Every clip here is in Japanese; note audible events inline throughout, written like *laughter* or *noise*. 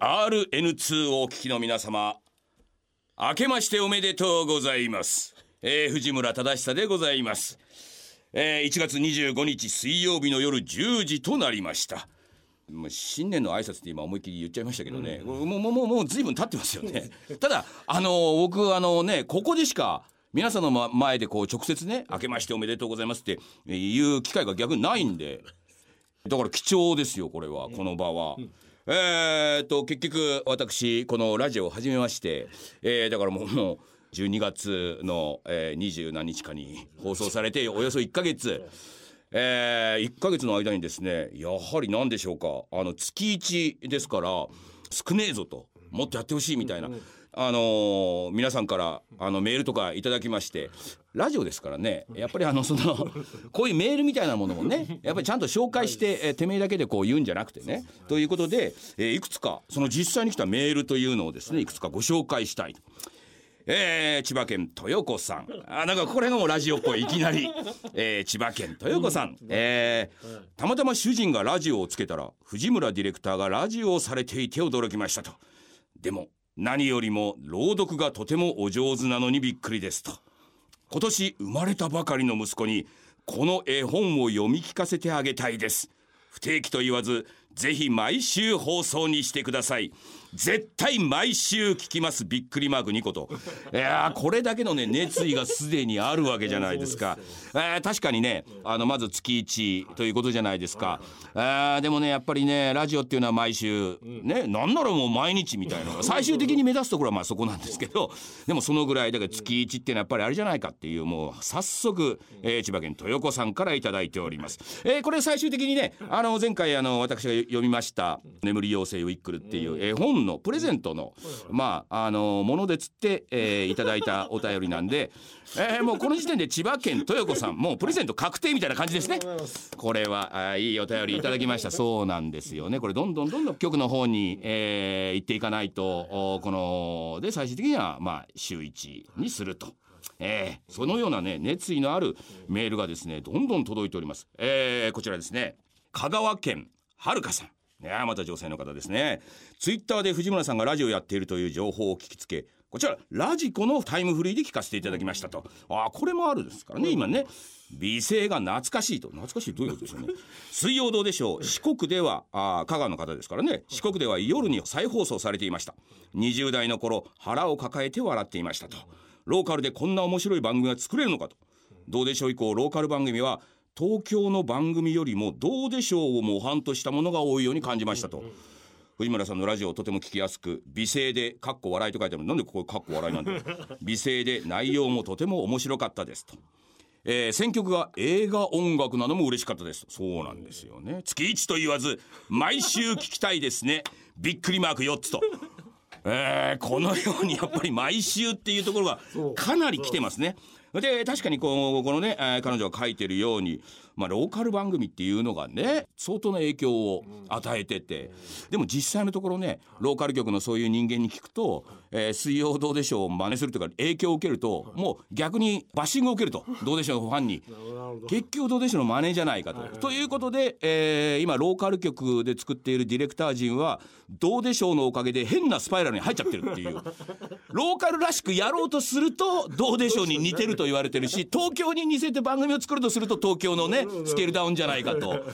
RN2 をお聞きの皆様明けましておめでとうございます、えー藤村忠久でございます、えー1月25日水曜日の夜10時となりました。もう新年の挨拶って今思いっきり言っちゃいましたけどね、もうもうもうもう随分経ってますよね。*laughs* ただあの僕あのねここでしか皆さんのま前でこう直接ね「明けましておめでとうございます」っていう機会が逆にないんで。だから貴重ですよこれは。この場は。えー、と結局私このラジオを始めまして、えーだからもうもう12月の、えー、20何日かに放送されておよそ1ヶ月。えー、1ヶ月の間にですねやはり何でしょうかあの月1ですから少ねえぞともっとやってほしいみたいな、あのー皆さんからあのメールとかいただきましてラジオですからね。やっぱりあのその *laughs* こういうメールみたいなものもねやっぱりちゃんと紹介して、えーてめえだけでこう言うんじゃなくてね。ということで、えーいくつかその実際に来たメールというのをですねいくつかご紹介したいと。えー千葉県豊子さん。あなんかこれがもうラジオっぽいいきなり、えー千葉県豊子さん、えーたまたま主人がラジオをつけたら藤村ディレクターがラジオをされていて驚きましたと。でも何よりも朗読がとてもお上手なのにびっくりですと。今年生まれたばかりの息子にこの絵本を読み聞かせてあげたいです。不定期と言わずぜひ毎週放送にしてください。絶対毎週聞きますびっくりマーク2個と。いやーこれだけのね熱意がすでにあるわけじゃないですか。えー確かにねあのまず月1ということじゃないですか。あーでもねやっぱりねラジオっていうのは毎週ねなんならもう毎日みたいな。最終的に目指すところはまあそこなんですけどでもそのぐらいだから月1っていうのはやっぱりあれじゃないかっていうもう早速、えー千葉県豊子さんからいただいております、えーこれ最終的にねあの前回あの私が読みました「眠り妖精ウィックル」っていう絵本のプレゼントのまああのものでつって、えーいただいたお便りなんで、えーもうこの時点で千葉県豊子さんもうプレゼント確定みたいな感じですね。これはあーいいお便りいただきました。*laughs* そうなんですよね。これどんどんどんどん局の方に、えー行っていかないとおこので最終的にはまあ週1にすると。えーそのようなね熱意のあるメールがですねどんどん届いております、えーこちらですね。香川県はるかさん。ねまた女性の方ですね。ツイッターで藤村さんがラジオやっているという情報を聞きつけこちらラジコのタイムフリーで聞かせていただきましたと。あーこれもあるですからね今ね。美声が懐かしいと。懐かしいどういうことでしょうね。水曜どうでしょう。四国ではあー香川の方ですからね。四国では夜に再放送されていました。20代の頃腹を抱えて笑っていましたと。ローカルでこんな面白い番組が作れるのかと。どうでしょう以降ローカル番組は東京の番組よりもどうでしょうを模範としたものが多いように感じましたと。藤村さんのラジオをとても聞きやすく美声で「かっこ笑い」と書いてあるなんでここかっこ笑いなんだよ。*laughs* 美声で内容もとても面白かったですと、えー選曲が映画音楽なのも嬉しかったです。そうなんですよね。月1と言わず毎週聞きたいですね。びっくりマーク4つと。えーこのようにやっぱり毎週っていうところがかなり来てますね。で確かにこうこのね、えー彼女が書いてるように、まあ、ローカル番組っていうのがね相当な影響を与えてて。でも実際のところねローカル局のそういう人間に聞くと「えー水曜どうでしょう」を真似するというか影響を受けるともう逆にバッシングを受けると「どうでしょう」ファンに。結局どうでしょうの真似じゃないかと。ということで、えー今ローカル局で作っているディレクター陣はどうでしょうのおかげで変なスパイラルに入っちゃってるっていう。*laughs* ローカルらしくやろうとするとどうでしょうに似てると言われてるし東京に似せて番組を作るとすると東京のねスケールダウンじゃないかと。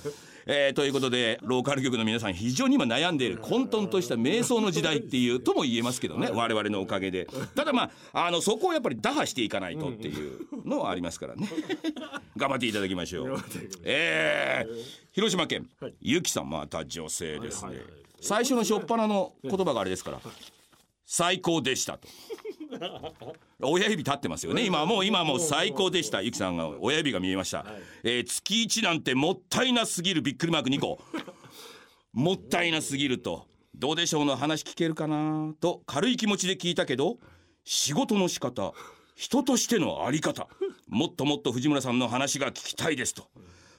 えーということでローカル局の皆さん非常に今悩んでいる混沌とした瞑想の時代っていうとも言えますけどね我々のおかげで。ただまああのそこをやっぱり打破していかないとっていうのはありますからね。*laughs* 頑張っていただきましょう。えー、広島県ゆきさんまた女性ですね。最初の初っ端の言葉があれですから最高でしたと *laughs* 親指立ってますよね。今もう今もう最高でした。ゆきさんが親指が見えました、えー月1なんてもったいなすぎるびっくりマーク2個。*laughs* もったいなすぎると。どうでしょうの話聞けるかなと軽い気持ちで聞いたけど仕事の仕方人としてのあり方。もっともっと藤村さんの話が聞きたいですと。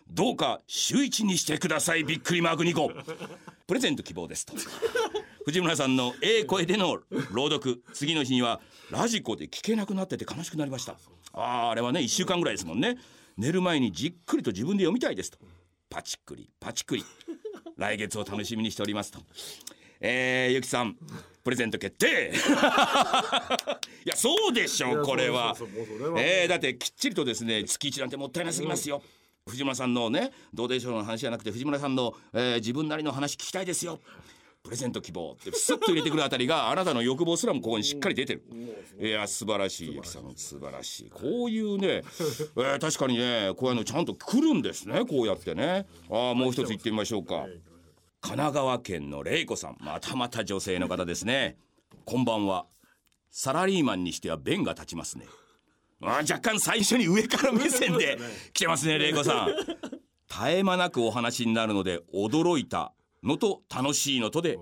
どうか週一にしてくださいびっくりマーク2個。プレゼント希望ですと藤村さんのええ声での朗読。次の日にはラジコで聞けなくなってて悲しくなりました。あーあれはね1週間ぐらいですもんね。寝る前にじっくりと自分で読みたいですと。パチクリパチクリ。来月を楽しみにしておりますと。えー、ゆきさんプレゼント決定。*laughs* いやそうでしょうこれは。えー、だってきっちりとですね月一なんてもったいなすぎますよ、藤村さんのねどうでしょうの話じゃなくて藤村さんの、えー、自分なりの話聞きたいですよプレゼント希望ってスッと入れてくるあたりがあなたの欲望すらもここにしっかり出てる。いや素晴らしいゆきさん素晴らしい。こういうね、えー、確かにねこういうのちゃんと来るんですねこうやってね。ああもう一つ行ってみましょうか。神奈川県の玲子さん。またまた女性の方ですね。こんばんは。サラリーマンにしては弁が立ちますね。あ若干最初に上から目線で来てますね玲子さん。絶え間なくお話になるので驚いたのと楽しいのとで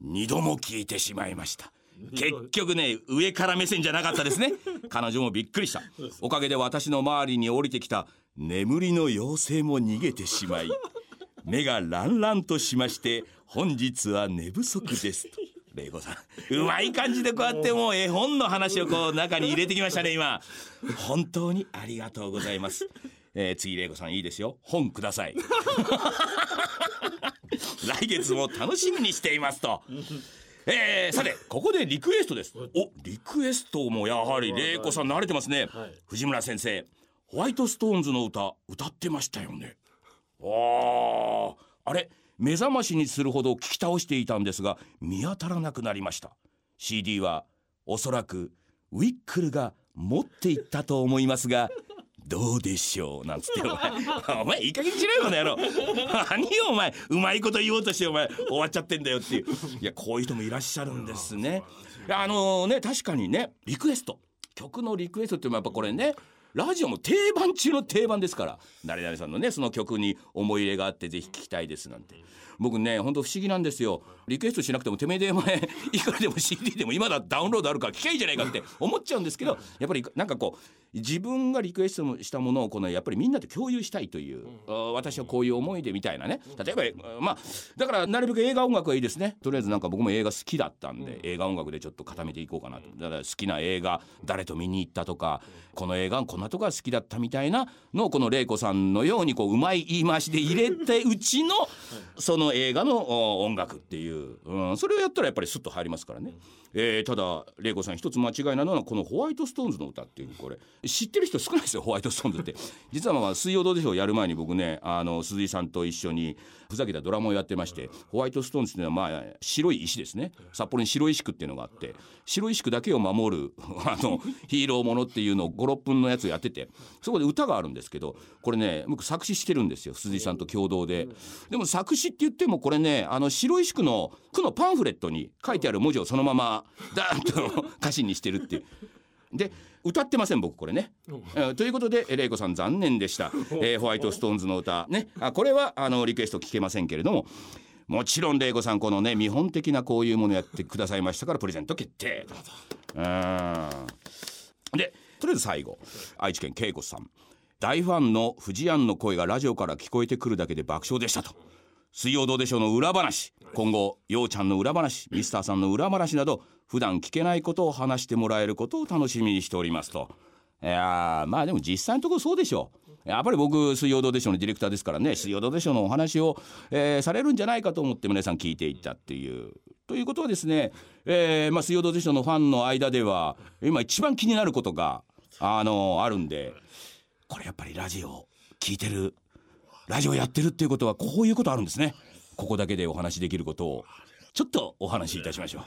二度も聞いてしまいました。結局ね上から目線じゃなかったですね。*laughs* 彼女もびっくりした。おかげで私の周りに降りてきた眠りの妖精も逃げてしまい *laughs* 目がランランとしまして本日は寝不足ですと。玲子さんうまい感じでこうやってもう絵本の話をこう中に入れてきましたね今。本当にありがとうございます。えー、次玲子さんいいですよ。本ください *laughs* 来月も楽しみにしていますと。えー、さてここでリクエストです。おリクエストもやはり玲子さん慣れてますね、はい、藤村先生ホワイトストーンズの歌歌ってましたよね。ああれ目覚ましにするほど聞き倒していたんですが見当たらなくなりました。CD はおそらくウィックルが持っていったと思いますがどうでしょう？なんつって。お前お前いい加減にしろよこの野郎。何よお前うまいこと言おうとしてお前終わっちゃってんだよっていう。いやこういう人もいらっしゃるんですね。あのね確かにねリクエスト。曲のリクエストってやっぱこれねラジオも定番中の定番ですから。誰々さんのねその曲に思い入れがあってぜひ聴きたいですなんて。僕ねほんと不思議なんですよ。リクエストしなくてもてめえでお前いくらでも CD でも今だダウンロードあるから聴きゃいいじゃないかって思っちゃうんですけどやっぱりなんかこう自分がリクエストしたものをこのやっぱりみんなで共有したいという、うん、私はこういう思いでみたいなね。例えばまあだからなるべく映画音楽はいいですね。とりあえずなんか僕も映画好きだったんで、うん、映画音楽でちょっと固めていこうかなと。だから好きな映画誰と見に行ったとか、この映画こんなとこが好きだったみたいなのをこの玲子さんのようにこううまい言い回しで入れてうちのその映画の音楽っていう、うん、それをやったらやっぱりスッと入りますからね。えー、ただ玲子さん一つ間違いなのはこのホワイトストーンズの歌っていうこれ知ってる人少ないですよホワイトストーンズって。*laughs* 実はまあ水曜どうでしょうやる前に僕ねあの鈴井さんと一緒にふざけたドラマをやってましてホワイトストーンズっていうのはまあ白い石ですね。札幌に白石区っていうのがあって白石区だけを守る *laughs* あのヒーローものっていうのを56分のやつをやっててそこで歌があるんですけどこれね僕作詞してるんですよ鈴井さんと共同で。でも作詞って言ってもこれねあの白石区の区のパンフレットに書いてある文字をそのままダーンと歌詞にしてるっていう。で歌ってません僕これね、えー、ということで玲子さん残念でした、*laughs* えー、ホワイトストーンズの歌。ね。あこれはあのリクエスト聞けませんけれども。もちろん玲子さんこのね見本的なこういうものやってくださいましたからプレゼント決定。うんでとりあえず最後。愛知県恵子さん。大ファンの藤庵の声がラジオから聞こえてくるだけで爆笑でしたと水曜どうでしょうの裏話。今後ようちゃんの裏話ミスターさんの裏話など普段聞けないことを話してもらえることを楽しみにしておりますと。いやまあでも実際のところそうでしょう。やっぱり僕水曜どうでしょうのディレクターですからね。水曜どうでしょうのお話を、えー、されるんじゃないかと思って皆さん聞いていったっていう。ということはですね、えーまあ、水曜どうでしょうのファンの間では今一番気になることがあのあるんでこれやっぱりラジオ聞いてるラジオやってるっていうことはこういうことあるんですね。ここだけでお話しできることをちょっとお話しいたしましょう。